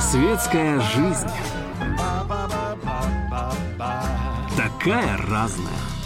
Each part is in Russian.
Светская жизнь. Такая разная.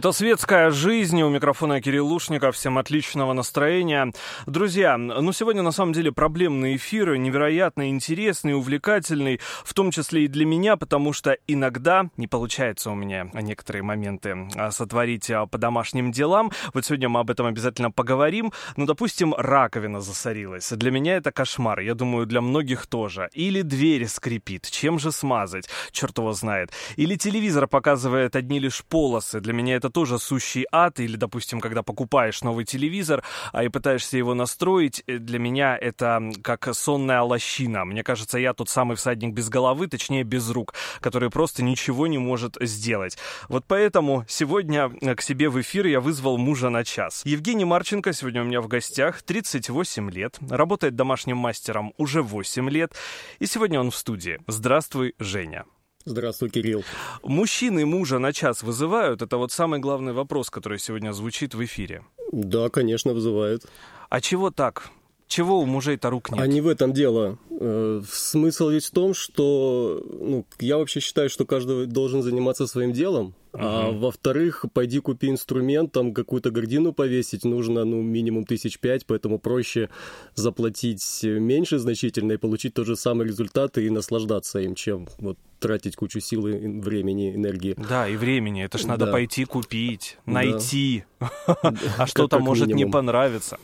Это «Светская жизнь». У микрофона Кирилл Лушников. Всем отличного настроения. Друзья, ну сегодня на самом деле проблемный эфир, невероятно интересный, увлекательный, в том числе и для меня, потому что иногда не получается у меня некоторые моменты а, сотворить а, по домашним делам. Вот сегодня мы об этом обязательно поговорим. Ну, допустим, раковина засорилась. Для меня это кошмар. Я думаю, для многих тоже. Или дверь скрипит. Чем же смазать? Черт его знает. Или телевизор показывает одни лишь полосы. Для меня это тоже сущий ад, или, допустим, когда покупаешь новый телевизор, а и пытаешься его настроить, э, для меня это как сонная лощина. Мне кажется, я тот самый всадник без головы, точнее, без рук, который просто ничего не может сделать. Вот поэтому сегодня э, к себе в эфир я вызвал мужа на час. Евгений Марченко сегодня у меня в гостях, 38 лет, работает домашним мастером уже 8 лет, и сегодня он в студии. Здравствуй, Женя. Здравствуй, Кирилл. Мужчины мужа на час вызывают? Это вот самый главный вопрос, который сегодня звучит в эфире. Да, конечно, вызывают. А чего так? Чего у мужей-то рук нет? А не в этом дело. Э, смысл ведь в том, что ну, я вообще считаю, что каждый должен заниматься своим делом. А во-вторых, пойди купи инструмент, там какую-то гордину повесить нужно, ну, минимум тысяч пять, поэтому проще заплатить меньше значительно и получить тот же самый результат и наслаждаться им, чем вот тратить кучу сил и времени, энергии. Да, и времени. Это ж надо Да. пойти купить, Да. найти. А что-то может не понравиться.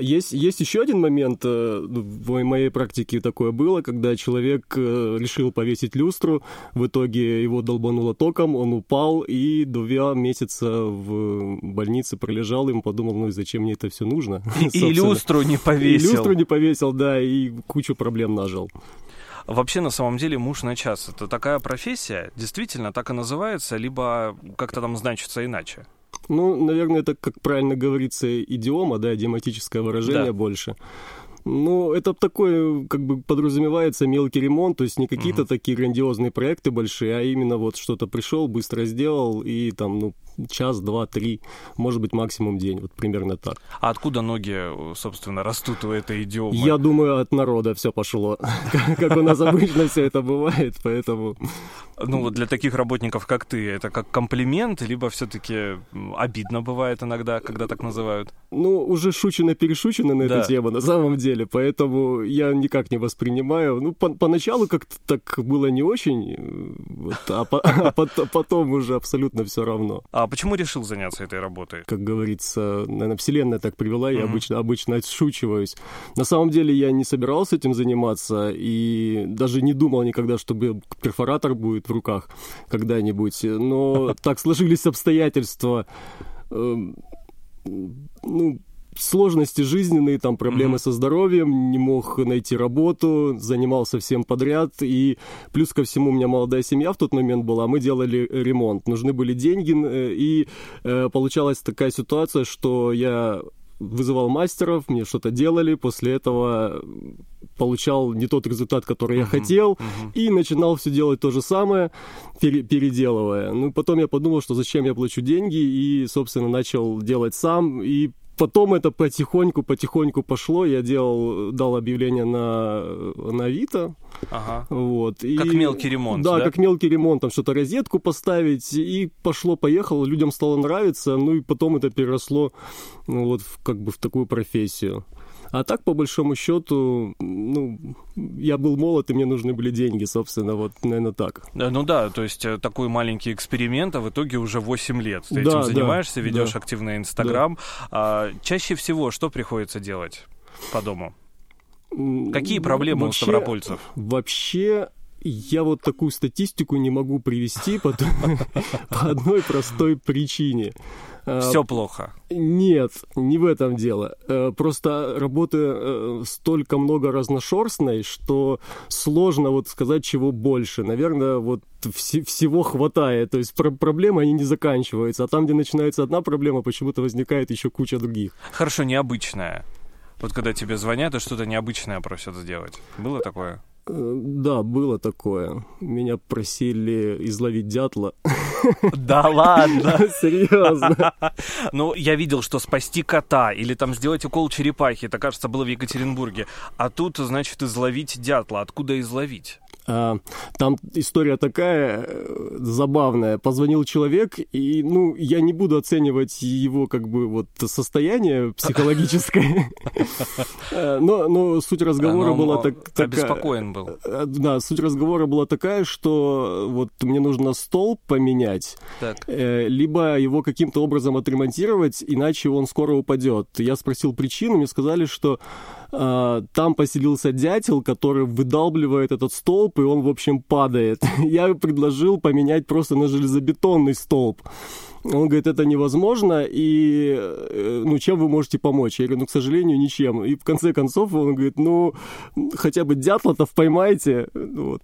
Есть, есть еще один момент, э, ну, в моей- моей практике такое было, когда человек э, решил повесить люстру, в итоге его долбануло током, он упал и два месяца в больнице пролежал, и он подумал, ну и зачем мне это все нужно? И собственно. люстру не И повесил. люстру не повесил, да, и кучу проблем нажил. Вообще, на самом деле, муж на час — это такая профессия, действительно так и называется, либо как-то там значится иначе. Ну, наверное, это, как правильно говорится, идиома, да, идиоматическое выражение Да. больше. Ну, это такой, как бы подразумевается мелкий ремонт, то есть не какие-то Мгм. такие грандиозные проекты большие, а именно вот что-то пришел, быстро сделал, и там, ну, час, два, три, может быть, максимум день, вот примерно так. А откуда ноги, собственно, растут у этой идиомы? Я думаю, от народа все пошло, как у нас обычно все это бывает, поэтому... Ну, вот для таких работников, как ты, это как комплимент, либо все-таки обидно бывает иногда, когда так называют? Ну, уже шучено-перешучено на Да. эту тему, на самом деле, поэтому я никак не воспринимаю. Ну, по- поначалу как-то так было не очень, вот, а, по- а пот- потом уже абсолютно все равно. А почему решил заняться этой работой? Как говорится, наверное, вселенная так привела, я Мгм. обычно, обычно отшучиваюсь. На самом деле я не собирался этим заниматься и даже не думал никогда, чтобы перфоратор будет в руках когда-нибудь. Но так сложились обстоятельства. Эм, Ну, сложности жизненные, там проблемы Мгм. со здоровьем, не мог найти работу, занимался всем подряд, и плюс ко всему у меня молодая семья в тот момент была, мы делали ремонт, нужны были деньги, э, и э, получалась такая ситуация, что я вызывал мастеров, мне что-то делали, после этого получал не тот результат, который я Мгм, хотел, мгм. и начинал все делать то же самое, пере- переделывая. Ну, потом я подумал, что зачем я плачу деньги, и, собственно, начал делать сам, и Потом это потихоньку, потихоньку пошло. Я делал, дал объявление на, на Авито. Ага. Вот, и- Как мелкий ремонт, Да, да? как мелкий ремонт, там что-то розетку поставить, и пошло-поехало, людям стало нравиться, ну и потом это переросло ну, вот в- как бы в такую профессию. А так, по большому счету, ну, я был молод, и мне нужны были деньги, собственно, вот, наверное, так. Э, Ну да, то есть э, такой маленький эксперимент, а в итоге уже 8 лет ты Да, этим да, занимаешься, ведешь да. активно Инстаграм. А, чаще всего что приходится делать по дому? Какие проблемы у вообще- ставропольцев? Вообще, я вот такую статистику не могу привести по одной простой причине. А, Все плохо. Нет, не в этом дело. Э, Просто работы э, столько много разношерстной, что сложно вот сказать, чего больше. Наверное, вот вси- всего хватает. То есть про- проблемы, они не заканчиваются. А там, где начинается одна проблема, почему-то возникает еще куча других. Хорошо, необычное. Вот когда тебе звонят и что-то необычное просят сделать. Было такое? Э, Да, было такое. Меня просили изловить дятла. Да ладно. Серьезно. Ну, я видел, что спасти кота или там сделать укол черепахи, это, кажется, было в Екатеринбурге. А тут, значит, изловить дятла. Откуда изловить? А, Там история такая э, забавная. Позвонил человек, и, ну, я не буду оценивать его, как бы, вот, состояние психологическое. Э, Но, но суть разговора А, была так- такая... Обеспокоен был. Э, Да, суть разговора была такая, что вот мне нужно стол поменять, либо его каким-то образом отремонтировать, иначе он скоро упадет. Я спросил причину, мне сказали, что там поселился дятел, который выдалбливает этот столб, и он, в общем, падает. Я предложил поменять просто на железобетонный столб. Он говорит, это невозможно, и э, ну, чем вы можете помочь? Я говорю, ну, к сожалению, ничем. И в конце концов он говорит, ну, хотя бы дятла-то поймайте. Ну, Вот.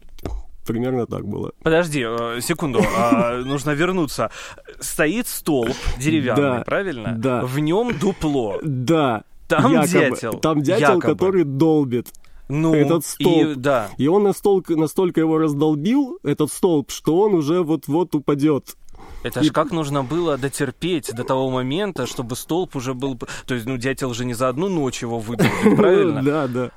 Примерно так было. Подожди, э, секунду, а, нужно вернуться. Стоит столб деревянный, Да, правильно? да. В нем дупло. Да. Там якобы. дятел. Там дятел, якобы. который долбит. Ну, этот и столб. да. И он настолько, настолько его раздолбил, этот столб, что он уже вот-вот упадет. Это и... ж как нужно было дотерпеть до того момента, чтобы столб уже был... То есть, ну, дятел же не за одну ночь его выдолбит, правильно? Да, да.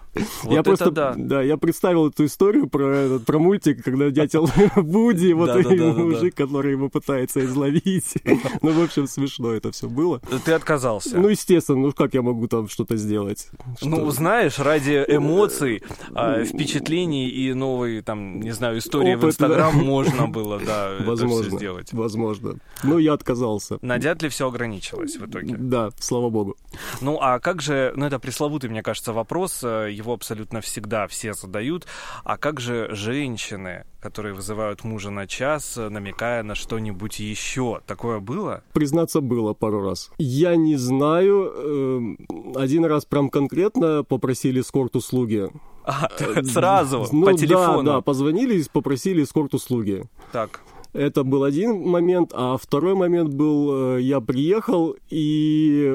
Вот я просто, да. да, я представил эту историю про, про мультик, когда дятел Вуди, вот да, да, да, мужик, который его пытается изловить. Ну, в общем, смешно это все было. Ты отказался? Ну, естественно, ну как я могу там что-то сделать? Ну, знаешь, ради эмоций, а, впечатлений и новой, там, не знаю, истории в Инстаграм можно было, да, возможно, сделать. Возможно. Ну, я отказался. На дятле все ограничилось в итоге. Да, слава богу. Ну, а как же, ну, это пресловутый, мне кажется, вопрос, э, его абсолютно всегда все задают. А как же женщины, которые вызывают мужа на час, намекая на что-нибудь еще? Такое было? Признаться, было пару раз. Я не знаю. Эм, один раз прям конкретно попросили эскорт-услуги. А, сразу, ну, по телефону? Да, да, позвонили и попросили эскорт-услуги. Так. Это был один момент, а второй момент был, э, я приехал и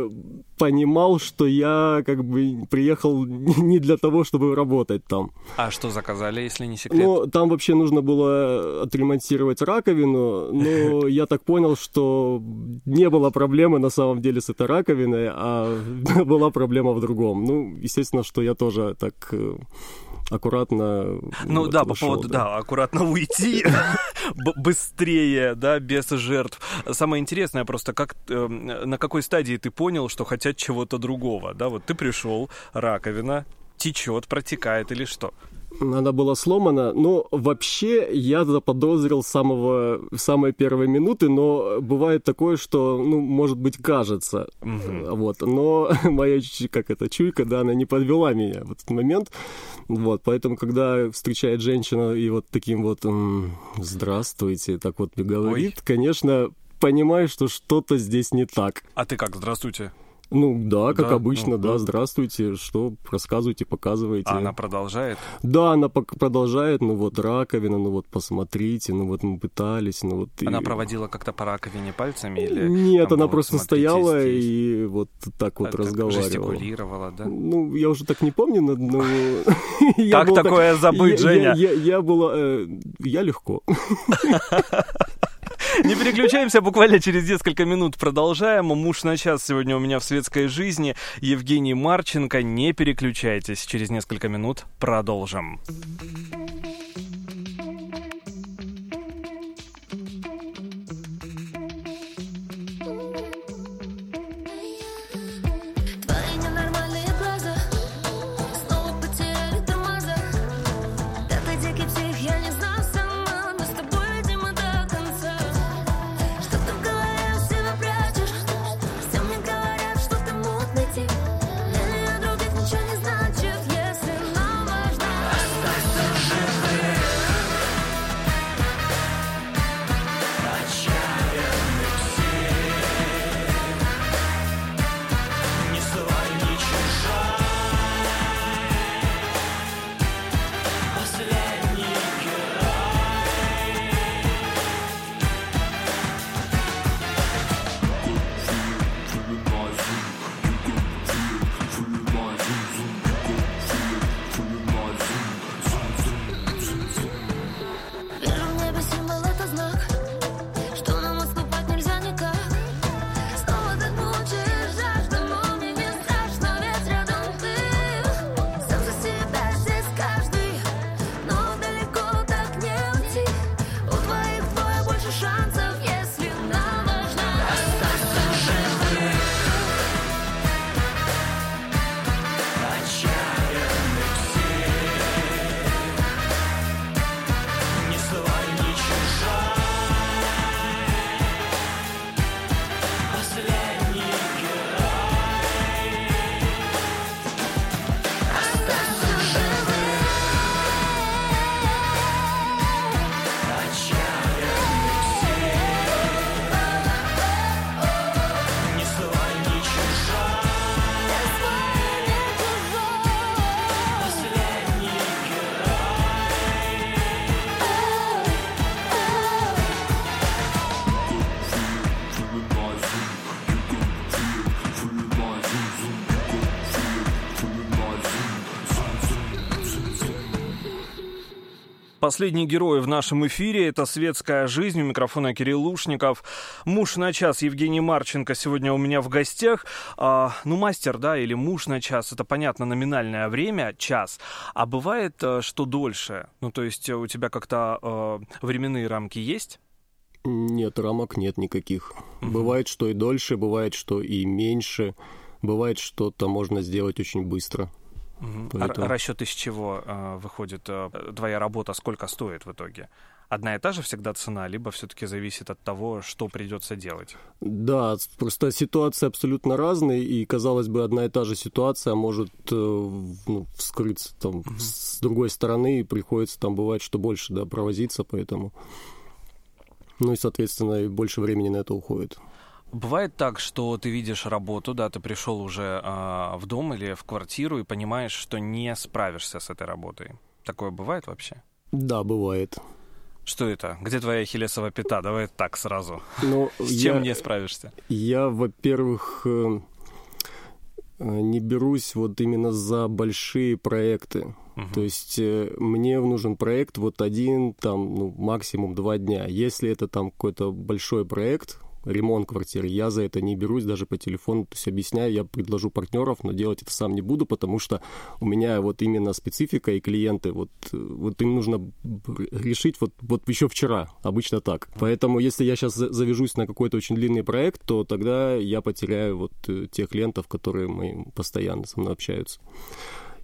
понимал, что я как бы приехал не для того, чтобы работать там. А что заказали, если не секрет? Ну, там вообще нужно было отремонтировать раковину, но я так понял, что не было проблемы на самом деле с этой раковиной, а была проблема в другом. Ну, естественно, что я тоже так э, аккуратно. Ну да, по поводу, да. да, аккуратно уйти быстрее, да, без жертв. Самое интересное просто, как эм, на какой стадии ты понял, что хотят чего-то другого, да, вот ты пришел, раковина течет, протекает или что? она была сломана. Но вообще я заподозрил с самого, самой первой минуты, но бывает такое, что, ну, может быть, кажется. Угу. Вот. Но моя, как это, чуйка, да, она не подвела меня в этот момент. Вот. Поэтому, когда встречает женщина и вот таким вот «здравствуйте», так вот говорит, Ой. конечно, понимаешь, что что-то здесь не так. А ты как «здравствуйте»? Ну да, как да, обычно, ну, да. Здравствуйте, что рассказывайте, показывайте. А она продолжает? Да, она продолжает. Ну вот раковина, ну вот посмотрите, ну вот мы пытались, ну вот. Она и... проводила как-то по раковине пальцами или? Нет, она просто стояла здесь. и вот так вот так разговаривала. Жестикулировала, да? Ну я уже так не помню, но. Как такое забыть, Женя? Я была, э, я легко. Не переключаемся, буквально через несколько минут продолжаем. Муж на час сегодня у меня в светской жизни. Евгений Марченко, не переключайтесь. Через несколько минут продолжим. Последний герой в нашем эфире – это «Светская жизнь». У микрофона Кирилл Лушников. Муж на час Евгений Марченко сегодня у меня в гостях. А, ну, мастер, да, или муж на час – это, понятно, номинальное время, час. А бывает, э, что дольше? Ну, то есть у тебя как-то э, временные рамки есть? Нет, рамок нет никаких. Угу. Бывает, что и дольше, бывает, что и меньше. Бывает, что-то можно сделать очень быстро. Угу. Поэтому... А расчет из чего э, выходит э, твоя работа, сколько стоит в итоге? Одна и та же всегда цена, либо все-таки зависит от того, что придется делать? Да, просто ситуации абсолютно разные, и, казалось бы, одна и та же ситуация может э, ну, вскрыться там угу. с другой стороны, и приходится там бывает, что больше да, провозиться, поэтому... Ну и, соответственно, и больше времени на это уходит. Бывает так, что ты видишь работу, да, ты пришел уже э, в дом или в квартиру и понимаешь, что не справишься с этой работой. Такое бывает вообще? Да, бывает. Что это? Где твоя хилесова пята? Давай так сразу. Ну, с чем я, не справишься? Я, во-первых, э, э, не берусь вот именно за большие проекты. Угу. То есть э, мне нужен проект вот один, там, ну, максимум два дня. Если это там какой-то большой проект, ремонт квартиры. Я за это не берусь, даже по телефону, то есть объясняю, я предложу партнеров, но делать это сам не буду, потому что у меня вот именно специфика и клиенты, вот, вот им нужно решить вот, вот еще вчера, обычно так. Поэтому если я сейчас завяжусь на какой-то очень длинный проект, то тогда я потеряю вот э, тех клиентов, которые мы постоянно со мной общаются.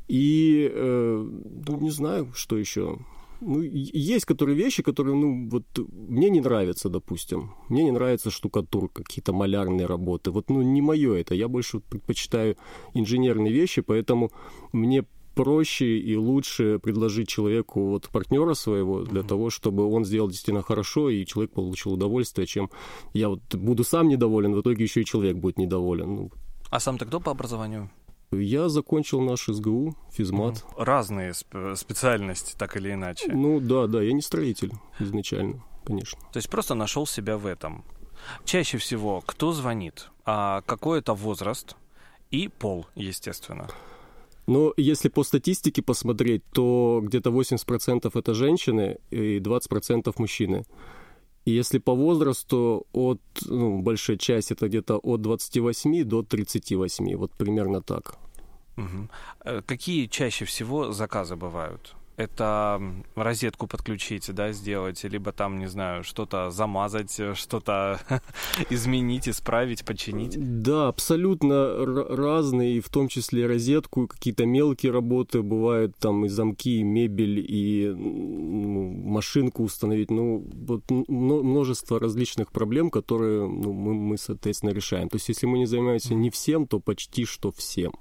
И, э, ну, не знаю, что еще. Ну, есть которые вещи, которые, ну, вот мне не нравятся, допустим. Мне не нравится штукатурка, какие-то малярные работы. Вот, ну, не мое это. Я больше предпочитаю инженерные вещи, поэтому мне проще и лучше предложить человеку вот партнера своего для uh-huh. того, чтобы он сделал действительно хорошо и человек получил удовольствие, чем я вот буду сам недоволен, в итоге еще и человек будет недоволен. Ну, а сам ты кто по образованию? Я закончил наш СГУ, физмат. Разные сп- специальности, так или иначе. Ну да, да, я не строитель изначально, конечно. То есть просто нашел себя в этом. Чаще всего кто звонит? А какой это возраст и пол, естественно? Но если по статистике посмотреть, то где-то 80% это женщины и 20% мужчины. Если по возрасту, от, ну, большая часть это где-то от 28 до 38, вот примерно так. Угу. Какие чаще всего заказы бывают? Это розетку подключить, да, сделать, либо там, не знаю, что-то замазать, что-то изменить, исправить, починить? Да, абсолютно разные, и в том числе розетку, какие-то мелкие работы бывают, там и замки, и мебель, и ну, машинку установить, ну, вот множество различных проблем, которые ну, мы, мы, соответственно, решаем. То есть, если мы не занимаемся не всем, то почти что всем.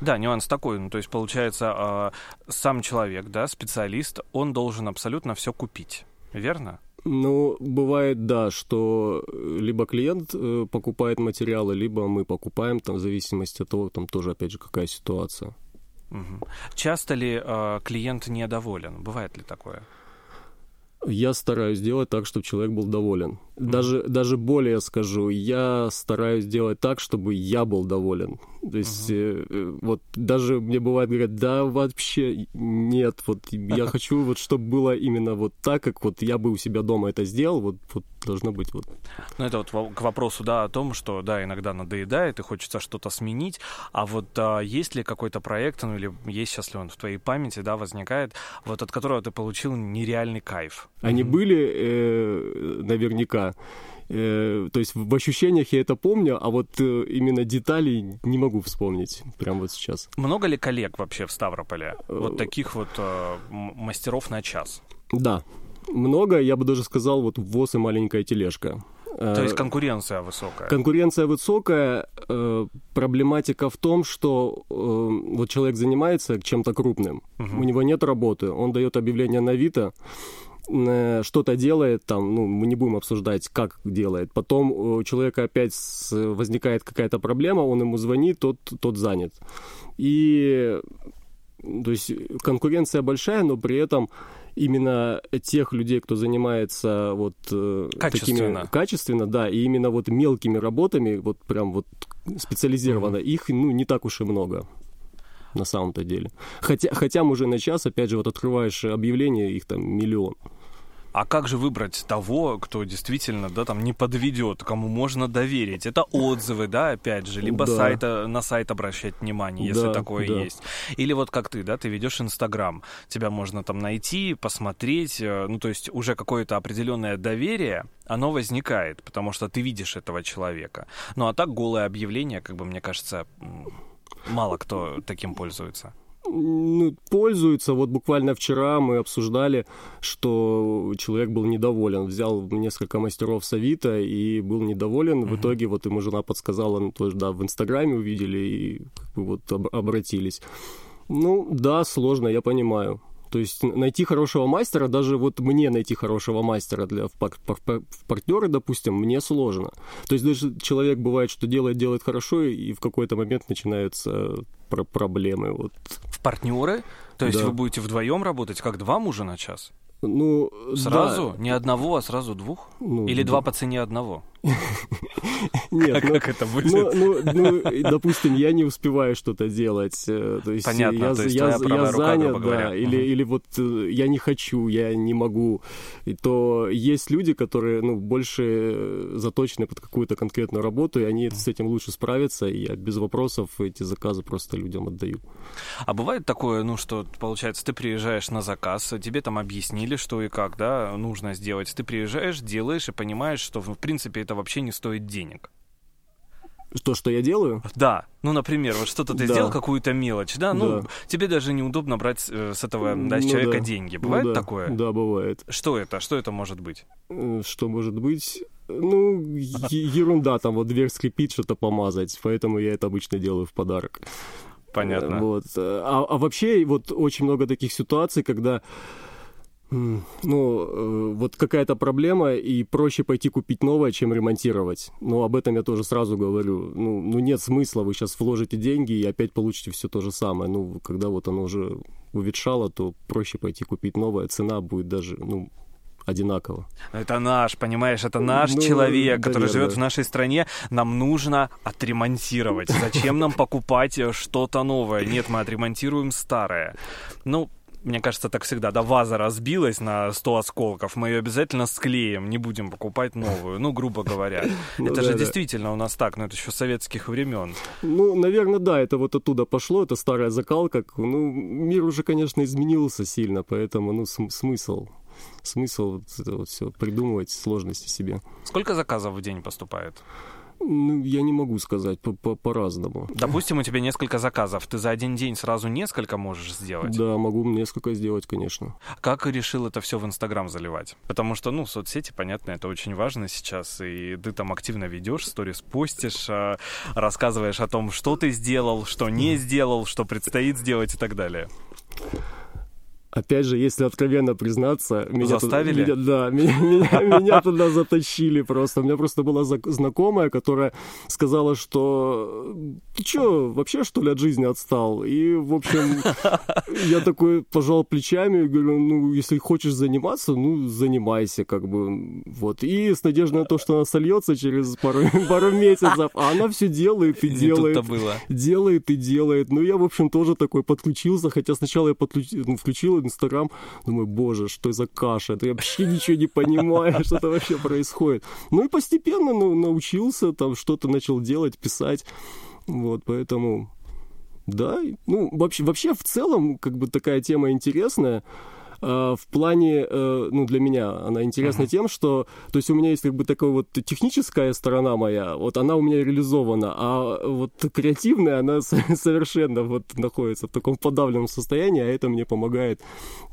Да, нюанс такой. Ну, то есть, получается, э, сам человек, да, специалист, он должен абсолютно все купить. Верно? Ну, бывает, да, что либо клиент э, покупает материалы, либо мы покупаем, там, в зависимости от того, там тоже, опять же, какая ситуация. Угу. Часто ли э, клиент недоволен? Бывает ли такое? Я стараюсь сделать так, чтобы человек был доволен. Даже, даже более скажу, я стараюсь делать так, чтобы я был доволен. То есть, uh-huh. вот даже мне бывает говорят, да, вообще нет, вот я хочу, вот чтобы было именно вот так, как вот я бы у себя дома это сделал, вот, вот должно быть вот. Ну, это вот к вопросу, да, о том, что, да, иногда надоедает и хочется что-то сменить, а вот а, есть ли какой-то проект, ну, или есть сейчас ли он в твоей памяти, да, возникает, вот от которого ты получил нереальный кайф? Они mm-hmm. были э, наверняка, Э, то есть в ощущениях я это помню, а вот э, именно деталей не могу вспомнить прямо вот сейчас. Много ли коллег вообще в Ставрополе? Вот таких вот э, мастеров на час? Да, много, я бы даже сказал, вот ВОЗ и маленькая тележка. То есть конкуренция высокая. Конкуренция высокая. Проблематика в том, что вот человек занимается чем-то крупным, угу. у него нет работы, он дает объявление на Авито, Э, что-то делает, там, ну, мы не будем обсуждать, как делает. Потом у человека опять возникает какая-то проблема, он ему звонит, тот, тот занят. И то есть конкуренция большая, но при этом именно тех людей, кто занимается вот э, качественно. такими качественно, да, и именно вот мелкими работами, вот прям вот специализированно, mm-hmm. их ну не так уж и много. на самом-то деле. Хотя, хотя уже на час, опять же, вот открываешь объявление, их там миллион. А как же выбрать того, кто действительно, да, там не подведет, кому можно доверить? Это отзывы, да, опять же, либо Да. сайта, на сайт обращать внимание, если Да, такое да. есть. Или вот как ты, да, ты ведешь Инстаграм, тебя можно там найти, посмотреть, э, ну, то есть уже какое-то определенное доверие, оно возникает, потому что ты видишь этого человека. Ну, а так голое объявление, как бы, мне кажется, мало кто таким пользуется. Ну, пользуются. Вот буквально вчера мы обсуждали, что человек был недоволен. Взял несколько мастеров с Авито и был недоволен. В итоге вот ему жена подсказала, ну, тоже, да, в Инстаграме увидели и как бы вот об- обратились. Ну, да, сложно, я понимаю. То есть найти хорошего мастера, даже вот мне найти хорошего мастера для в, пар- пар- пар- в партнеры, допустим, мне сложно. То есть даже человек бывает, что делает, делает хорошо, и в какой-то момент начинаются про- проблемы. Вот В партнеры? То есть Да. вы будете вдвоем работать, как два мужа на час? Ну, Сразу? да. Не одного, а сразу двух? Ну, Или да. два по цене одного? Нет, Как, ну, как это будет? ну, ну, ну, допустим, я не успеваю что-то делать. э, То есть Понятно, я, то есть я, я рука, занят, да, или, Мгм. или вот э, я не хочу, я не могу. И то есть люди, которые ну, больше э, заточены под какую-то конкретную работу, и они с этим лучше справятся, и я без вопросов эти заказы просто людям отдаю. А бывает такое, ну, что, получается, ты приезжаешь на заказ, тебе там объяснили, что и как, да, нужно сделать. Ты приезжаешь, делаешь и понимаешь, что, в принципе, это вообще не стоит денег. То, что я делаю, Да, ну, например, вот что-то ты Да. сделал, какую-то мелочь, да, ну, Да. тебе даже неудобно брать э, с этого, да, с Ну человека да. деньги. Ну Бывает да, такое? Да, бывает. Что это? Что это может быть? Что может быть? Ну, ерунда, там вот дверь скрипит, что-то помазать, поэтому я это обычно делаю в подарок. Понятно. Вот. А, а вообще, вот очень много таких ситуаций, когда ну, э, вот какая-то проблема, и проще пойти купить новое, чем ремонтировать. Но об этом я тоже сразу говорю. Ну, ну нет смысла, вы сейчас вложите деньги и опять получите все то же самое. Ну, когда вот оно уже уветшало, то проще пойти купить новое. Цена будет даже, ну, одинакова. Это наш, понимаешь, это наш Ну, человек, который наверное. живет в нашей стране. Нам нужно отремонтировать. Зачем нам покупать э, что-то новое? Нет, мы отремонтируем старое. Ну, мне кажется, так всегда. Да, ваза разбилась на 100 осколков, мы ее обязательно склеим, не будем покупать новую. Ну, грубо говоря. Ну это же действительно у нас так, но это еще советских времен. Ну, наверное, да, это вот оттуда пошло, это старая закалка. Ну, мир уже, конечно, изменился сильно, поэтому, ну, см- смысл, смысл вот это вот все придумывать сложности себе. Сколько заказов в день поступает? Ну, я не могу сказать, по- по- по-разному. Допустим, у тебя несколько заказов. Ты за один день сразу несколько можешь сделать? Да, могу несколько сделать, конечно. Как решил это все в Инстаграм заливать? Потому что, ну, соцсети, понятно, это очень важно сейчас, и ты там активно ведешь, сторис постишь, а, рассказываешь о том, что ты сделал, что не сделал, что предстоит сделать и так далее. Опять же, если откровенно признаться, меня туда- Заставили? меня- да, меня, меня- меня туда затащили просто. У меня просто была знакомая, которая сказала, что ты что, вообще что ли от жизни отстал? И, в общем, я такой пожал плечами и говорю, ну, если хочешь заниматься, ну, занимайся, как бы, вот. И с надеждой на то, что она сольется через пару, пару месяцев, а она все делает и делает делает и делает. Ну, я, в общем, тоже такой подключился, хотя сначала я подключ- ну, включил Инстаграм, думаю, боже, что за каша, это я вообще ничего не понимаю, что это вообще происходит. Ну, и постепенно ну, научился, там, что-то начал делать, писать, вот, поэтому... Да, ну, вообще, вообще в целом, как бы такая тема интересная. А, в плане, э, ну, для меня она интересна тем, что, то есть у меня есть как бы такая вот техническая сторона моя, вот она у меня реализована, а вот креативная, она совершенно вот находится в таком подавленном состоянии, а это мне помогает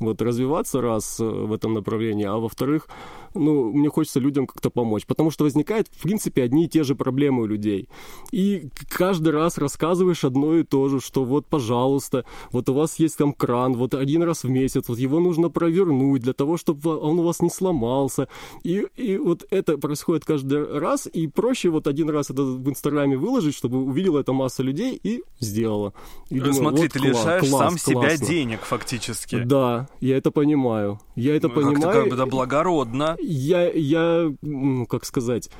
вот развиваться, раз, э, в этом направлении, а во-вторых, ну, мне хочется людям как-то помочь, потому что возникают, в принципе, одни и те же проблемы у людей. И каждый раз рассказываешь одно и то же, что вот, пожалуйста, вот у вас есть там кран, вот один раз в месяц, вот его нужно провернуть для того, чтобы он у вас не сломался. И, и вот это происходит каждый раз, и проще вот один раз это в Инстаграме выложить, чтобы увидела это масса людей и сделала. И думаю, Смотри, вот ты класс, лишаешь класс, сам себя классно. денег фактически. Да, я это понимаю. Я это Ну, Как-то понимаю. как бы да, благородно. Я, я, ну, как сказать,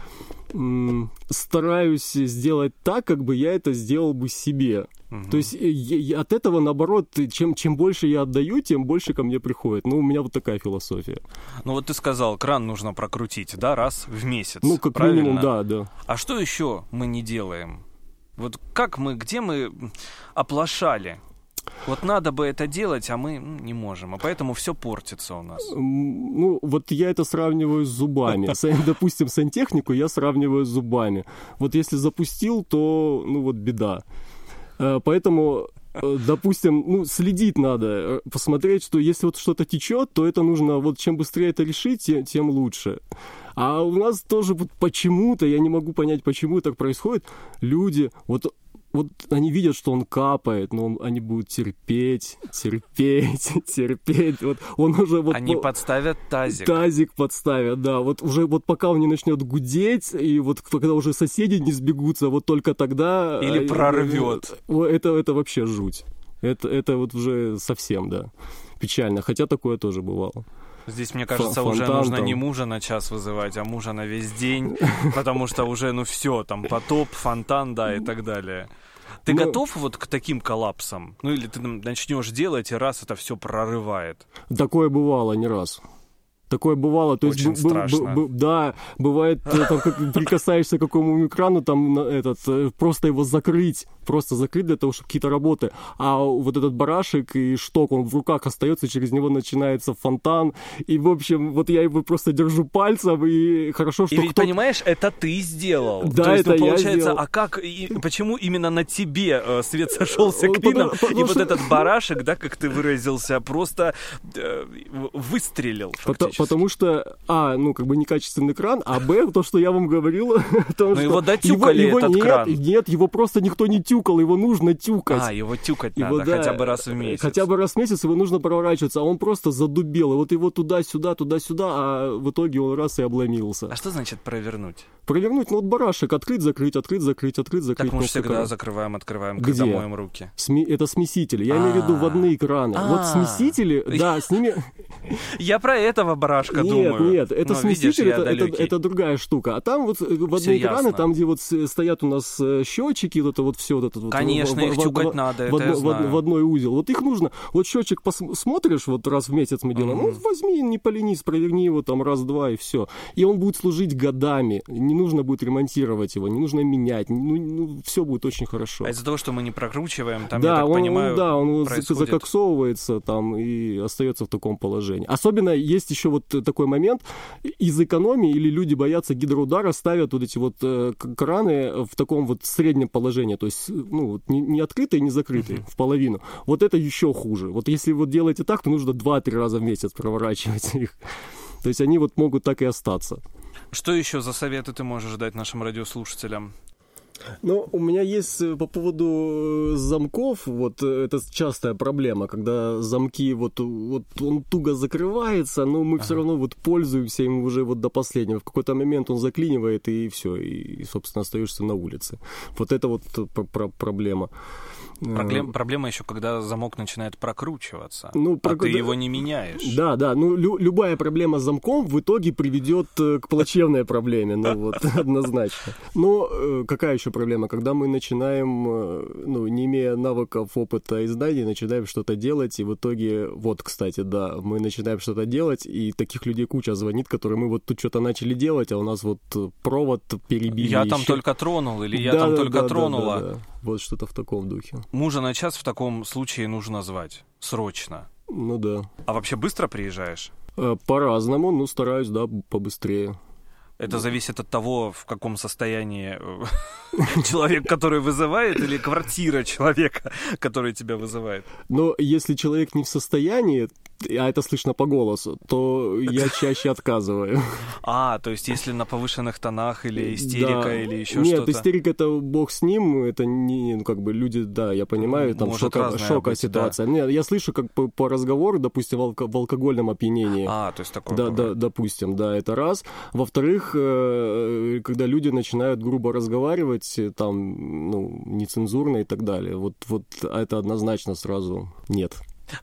стараюсь сделать так, как бы я это сделал бы себе. Угу. То есть э, я, от этого, наоборот, чем, чем больше я отдаю, тем больше ко мне приходит. Ну, у меня вот такая философия. Ну, вот ты сказал, кран нужно прокрутить, да, раз в месяц. Ну, как правильно? минимум, да, да. А что еще мы не делаем? Вот как мы, где мы оплошали? Вот надо бы это делать, а мы не можем. А поэтому все портится у нас. Ну, вот я это сравниваю с зубами. Допустим, сантехнику я сравниваю с зубами. Вот если запустил, то, ну, вот беда. Э, поэтому э, допустим, ну, следить надо, э, посмотреть, что если вот что-то течет, то это нужно, вот чем быстрее это решить, тем, тем лучше. А у нас тоже вот почему-то, я не могу понять, почему так происходит, люди, вот вот они видят, что он капает, но он, они будут терпеть, терпеть, терпеть. Вот он уже вот... Они по... подставят тазик. Тазик подставят, да. Вот уже вот пока он не начнет гудеть, и вот когда уже соседи не сбегутся, вот только тогда... Или э, прорвет. Это, это вообще жуть. Это, это вот уже совсем, да, печально. Хотя такое тоже бывало. Здесь, мне кажется, Фонтан, уже нужно там. не мужа на час вызывать, а мужа на весь день, потому что уже, ну все, там потоп, фонтан, да, и так далее. Ты ну, готов вот к таким коллапсам? Ну или ты начнешь делать, и раз это все прорывает? Такое бывало не раз. Такое бывало, то Очень есть, страшно. Б, б, да, бывает, э, там, как прикасаешься к какому экрану, там этот э, просто его закрыть, просто закрыть для того, чтобы какие-то работы, а вот этот барашек и шток, он в руках остается, через него начинается фонтан, и в общем, вот я его просто держу пальцем, и хорошо, что И ведь понимаешь, это ты сделал. Да, То есть, это ну, получается, я сделал. а как, и, почему именно на тебе э, свет сошелся клином, и вот этот барашек, да, как ты выразился, просто э, выстрелил фактически. Потому что, а, ну, как бы некачественный кран, а, б, то, что я вам говорил, то, Но его дотюкали его, этот нет, кран. Нет, его просто никто не тюкал, его нужно тюкать. А, его тюкать его, надо, да, хотя бы раз в месяц. Хотя бы раз в месяц его нужно проворачиваться, а он просто задубел, и вот его туда-сюда, туда-сюда, а в итоге он раз и обломился. А что значит провернуть? Провернуть, ну вот барашек, открыть, закрыть, открыть, закрыть, открыть, закрыть. Так мы всегда закрываем, открываем, когда Где? моем руки. Сми... Это смесители, я имею в виду водные краны. Вот смесители, да, с ними... Я про этого барашка нет, думаю. Нет, это Но, смеситель, это, другая штука. А там вот водные краны, там, где вот стоят у нас счетчики, вот это вот все, вот это вот. Конечно, их тюкать надо, в, одной узел. Вот их нужно, вот счетчик посмотришь, вот раз в месяц мы делаем, ну возьми, не поленись, проверни его там раз-два и все. И он будет служить годами. Не нужно будет ремонтировать его, не нужно менять, ну, ну все будет очень хорошо. А из-за того, что мы не прокручиваем, там, да, я так он, понимаю, он, да, он происходит... закоксовывается там и остается в таком положении. Особенно есть еще вот такой момент, из экономии или люди боятся гидроудара, ставят вот эти вот э, краны в таком вот среднем положении, то есть ну, не, не открытые, не закрытые, uh-huh. в половину. Вот это еще хуже. Вот если вот делаете так, то нужно 2-3 раза в месяц проворачивать их. То есть они вот могут так и остаться. Что еще за советы ты можешь дать нашим радиослушателям? Ну, у меня есть э, по поводу э, замков, вот э, это частая проблема, когда замки, вот, вот он туго закрывается, но мы ага. все равно вот пользуемся им уже вот до последнего. В какой-то момент он заклинивает, и все, и, собственно, остаешься на улице. Вот это вот проблема. Проблем, проблема еще, когда замок начинает прокручиваться, ну, а про... ты его не меняешь. Да, да, ну лю- любая проблема с замком в итоге приведет к плачевной проблеме, ну вот, однозначно. Но какая еще проблема? Когда мы начинаем, ну, не имея навыков, опыта и знаний, начинаем что-то делать, и в итоге, вот, кстати, да, мы начинаем что-то делать, и таких людей куча звонит, которые мы вот тут что-то начали делать, а у нас вот провод перебили. Я там только тронул, или я там только тронула. Вот что-то в таком духе. Мужа на час в таком случае нужно звать. Срочно. Ну да. А вообще быстро приезжаешь? Э, по-разному, ну стараюсь, да, побыстрее. Это зависит от того, в каком состоянии э, человек, который вызывает, или квартира человека, который тебя вызывает. Но если человек не в состоянии, а это слышно по голосу, то я чаще отказываю. А, то есть если на повышенных тонах или истерика да. или еще что-то? Нет, истерика это бог с ним, это не, ну, как бы люди, да, я понимаю, там Может шока, шока быть, ситуация. Да. Нет, я слышу как по, по разговору, допустим, в, в алкогольном опьянении. А, то есть такое да, да, допустим, да, это раз. Во-вторых, э, когда люди начинают грубо разговаривать, там, ну, нецензурно и так далее, вот, вот это однозначно сразу нет.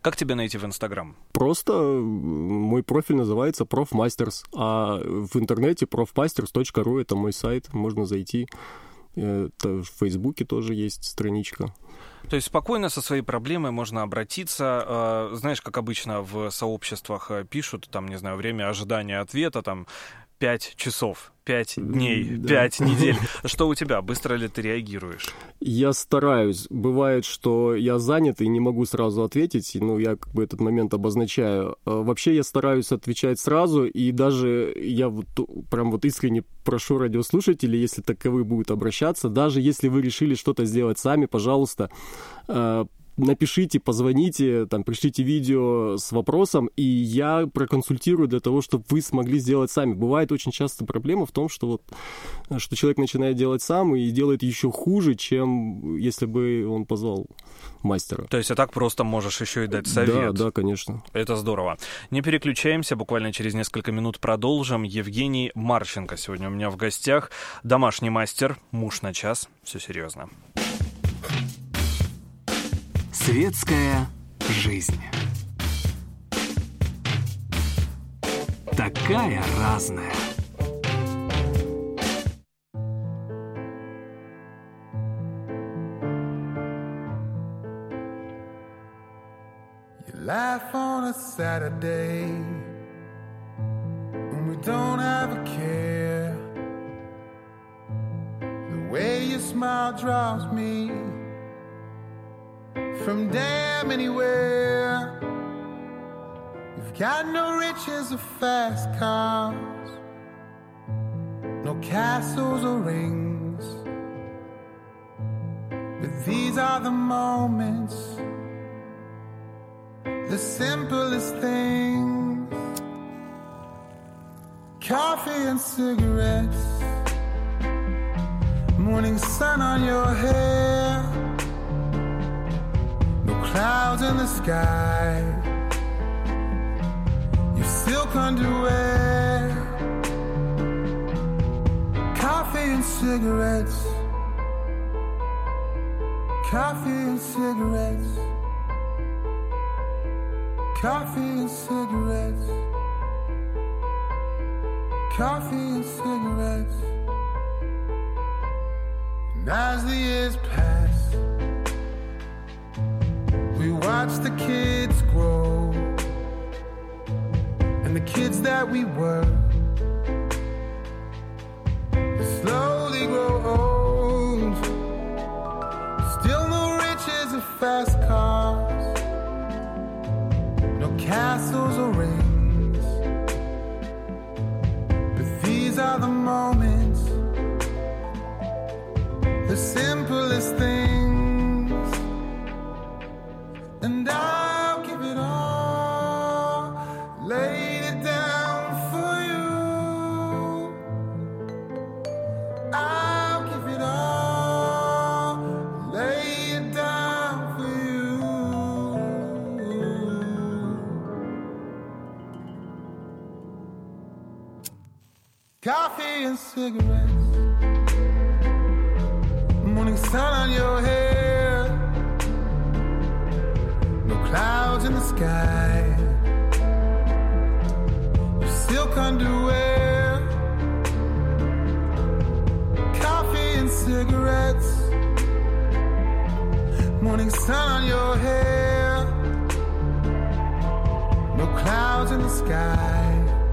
Как тебя найти в Инстаграм? Просто мой профиль называется Профмастерс, а в интернете profmasters.ru это мой сайт, можно зайти. Это в Фейсбуке тоже есть страничка. То есть спокойно со своей проблемой можно обратиться. А, знаешь, как обычно в сообществах э, пишут, там, не знаю, время ожидания ответа, там, пять часов, пять дней, пять да. недель. Что у тебя? Быстро ли ты реагируешь? Я стараюсь. Бывает, что я занят и не могу сразу ответить. Ну, я как бы этот момент обозначаю. А, вообще я стараюсь отвечать сразу, и даже я вот прям вот искренне прошу радиослушателей, если таковые будут обращаться, даже если вы решили что-то сделать сами, пожалуйста, а, напишите, позвоните, там, пришлите видео с вопросом, и я проконсультирую для того, чтобы вы смогли сделать сами. Бывает очень часто проблема в том, что вот, что человек начинает делать сам и делает еще хуже, чем если бы он позвал мастера. То есть, а так просто можешь еще и дать совет. Да, да, конечно. Это здорово. Не переключаемся, буквально через несколько минут продолжим. Евгений Марченко сегодня у меня в гостях. Домашний мастер, муж на час. Все серьезно. Светская жизнь. Такая разная. You laugh on a Saturday when we don't have a care. The way you smile drives me from damn anywhere. You've got no riches or fast cars, no castles or rings. But these are the moments, the simplest things coffee and cigarettes, morning sun on your hair clouds in the sky. Your silk underwear, coffee and cigarettes, coffee and cigarettes, coffee and cigarettes, coffee and cigarettes. And as the years pass watch the kids grow. And the kids that we were cigarettes, morning sun on your head. clouds in the sky. Your silk underwear, coffee and cigarettes, morning sun on your hair. No clouds in the sky.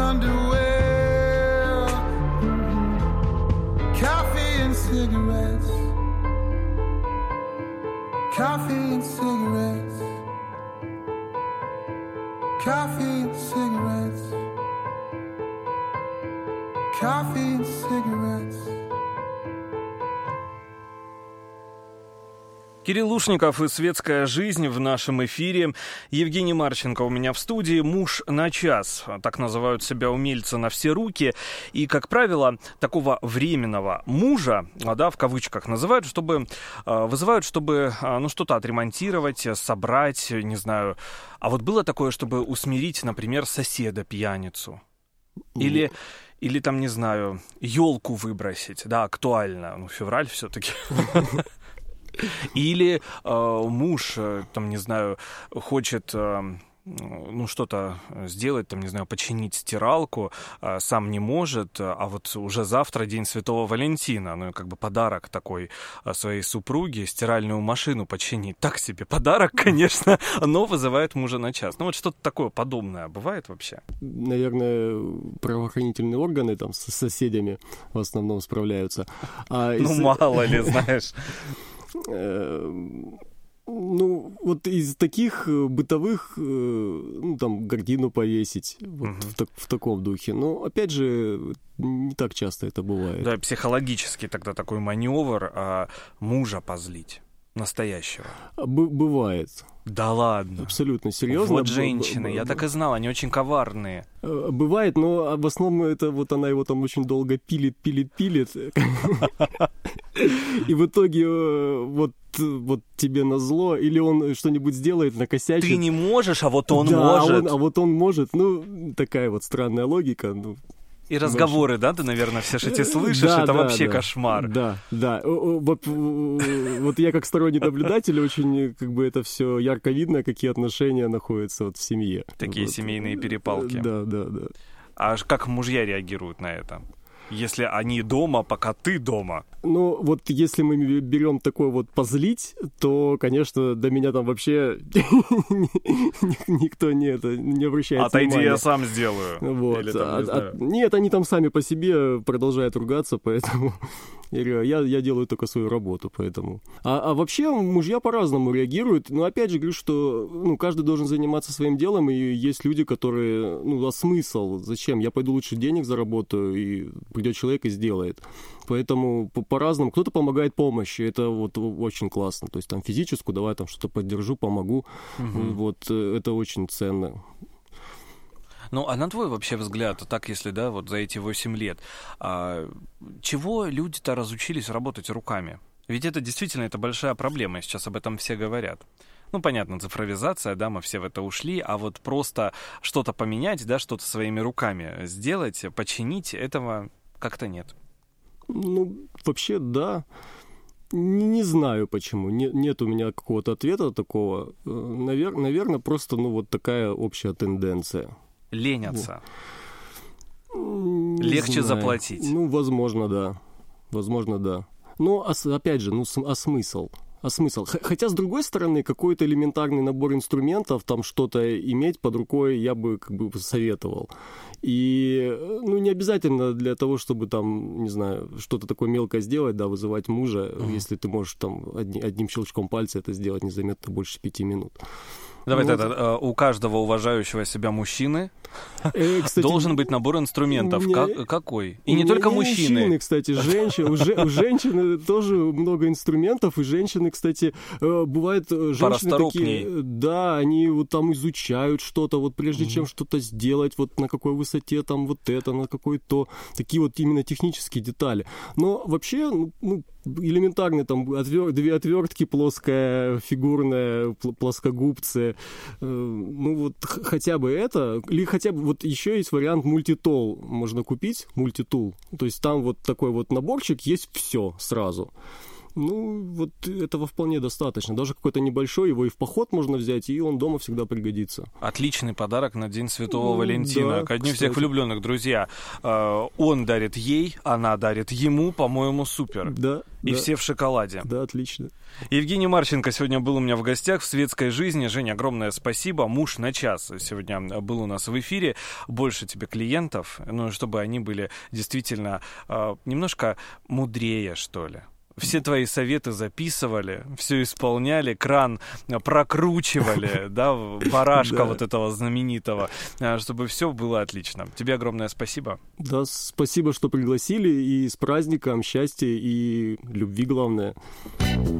Underwear, coffee and cigarettes. Coffee and cigarettes. Coffee and cigarettes. Coffee and cigarettes. Кирилл Лушников и «Светская жизнь» в нашем эфире. Евгений Марченко у меня в студии. Муж на час. Так называют себя умельцы на все руки. И, как правило, такого временного мужа, а, да, в кавычках, называют, чтобы, а, вызывают, чтобы а, ну, что-то отремонтировать, собрать, не знаю. А вот было такое, чтобы усмирить, например, соседа-пьяницу? Или... Или там, не знаю, елку выбросить, да, актуально. Ну, февраль все-таки. Или э, муж, э, там, не знаю, хочет... э, ну, что-то сделать, там, не знаю, починить стиралку, а, сам не может, а вот уже завтра День Святого Валентина, ну, как бы подарок такой а, своей супруге, стиральную машину починить. Так себе подарок, конечно, но вызывает мужа на час. Ну, вот что-то такое подобное бывает вообще? Наверное, правоохранительные органы там с соседями в основном справляются. А Ну, из- мало ли, знаешь. Э, Ну, вот из таких э, бытовых, э, ну, там, гордину повесить, вот Мгм. в, так- в таком духе. Но, опять же, не так часто это бывает. Да, психологический тогда такой маневр а, мужа позлить. Настоящего. А бы- бывает. Да ладно. Абсолютно серьезно. Вот Б- женщины, б- я б- так и знал, они очень коварные. Э, Бывает, но в основном это вот она его там очень долго пилит, пилит, пилит. И в итоге э, вот, вот тебе назло, или он что-нибудь сделает, накосячит. Ты не можешь, а вот он Да, а может. он- а вот он может. Ну, такая вот странная логика. Ну, И разговоры, да, ты, наверное, все же эти слышишь, Да, это да, вообще да. кошмар. Да, да. Вот, э, вот я как сторонний наблюдатель очень как бы это все ярко видно, какие отношения находятся вот в семье. Такие Вот. семейные перепалки. Да, да, да. А как мужья реагируют на это? Если они дома, пока ты дома. Ну, вот если мы берем такой вот позлить, то, конечно, до меня там вообще никто не, это, не обращает Отойди, внимания. я сам сделаю. Вот. Или там, А- не а- знаю. нет, они там сами по себе продолжают ругаться, поэтому я, говорю, я, я делаю только свою работу, поэтому. А, а вообще мужья по-разному реагируют. Но опять же говорю, что ну, каждый должен заниматься своим делом, и есть люди, которые, ну, а смысл? Зачем? Я пойду лучше денег заработаю, и придет человек и сделает. Поэтому по- по-разному. Кто-то помогает помощи, это вот очень классно. То есть там физическую, давай там что-то поддержу, помогу. Вот э, это очень ценно. Ну, а на твой вообще взгляд, так если, да, вот за эти 8 лет, а, чего люди-то разучились работать руками? Ведь это действительно это большая проблема, сейчас об этом все говорят. Ну, понятно, цифровизация, да, мы все в это ушли, а вот просто что-то поменять, да, что-то своими руками сделать, починить, этого как-то нет. Ну, вообще, да. Не, не знаю почему. Не- нет у меня какого-то ответа такого. наверное, просто, ну, вот такая общая тенденция. Ленятся. Не Легче знаю. заплатить. Ну, возможно, да. Возможно, да. Но, а с- опять же, ну, а смысл? А смысл? Хотя, с другой стороны, какой-то элементарный набор инструментов, там что-то иметь под рукой, я бы как бы советовал. И, ну, не обязательно для того, чтобы там, не знаю, что-то такое мелкое сделать, да, вызывать мужа, если ты можешь там одни- одним щелчком пальца это сделать незаметно больше пяти минут. Давай Ну, тогда, э, у каждого уважающего себя мужчины Э, кстати, должен быть набор инструментов. не- Как- какой? И не, Не- только не мужчины. кстати, женщины. У, же- у женщины тоже много инструментов, и женщины, кстати, э, бывает э, женщины такие, да, они вот там изучают что-то, вот прежде чем что-то сделать, вот на какой высоте там вот это, на какой то, такие вот именно технические детали. Но вообще, ну, ну, элементарные там отвер- две отвертки, плоская, фигурная, пл- плоскогубцы, э, ну вот хотя бы это, или хотя бы вот еще есть вариант мультитол можно купить, мультитул, то есть там вот такой вот наборчик, есть все сразу. Ну, вот этого вполне достаточно. Даже какой-то небольшой, его и в поход можно взять, и он дома всегда пригодится. Отличный подарок на День Святого Ну, Валентина. да, Ко дню кстати. всех влюбленных, друзья. Э, Он дарит ей, она дарит ему, по-моему, супер. Да, И да, все в шоколаде. да, отлично. Евгений Марченко сегодня был у меня в гостях в светской жизни. Женя, огромное спасибо. Муж на час сегодня был у нас в эфире. Больше тебе клиентов, ну, чтобы они были действительно э, немножко мудрее, что ли. Все твои советы записывали, все исполняли, кран прокручивали, да, барашка вот этого знаменитого, э, чтобы все было отлично. Тебе огромное спасибо. Да, спасибо, что пригласили, и с праздником, счастья и любви, главное.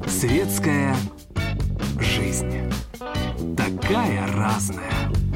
Светская жизнь. Такая разная.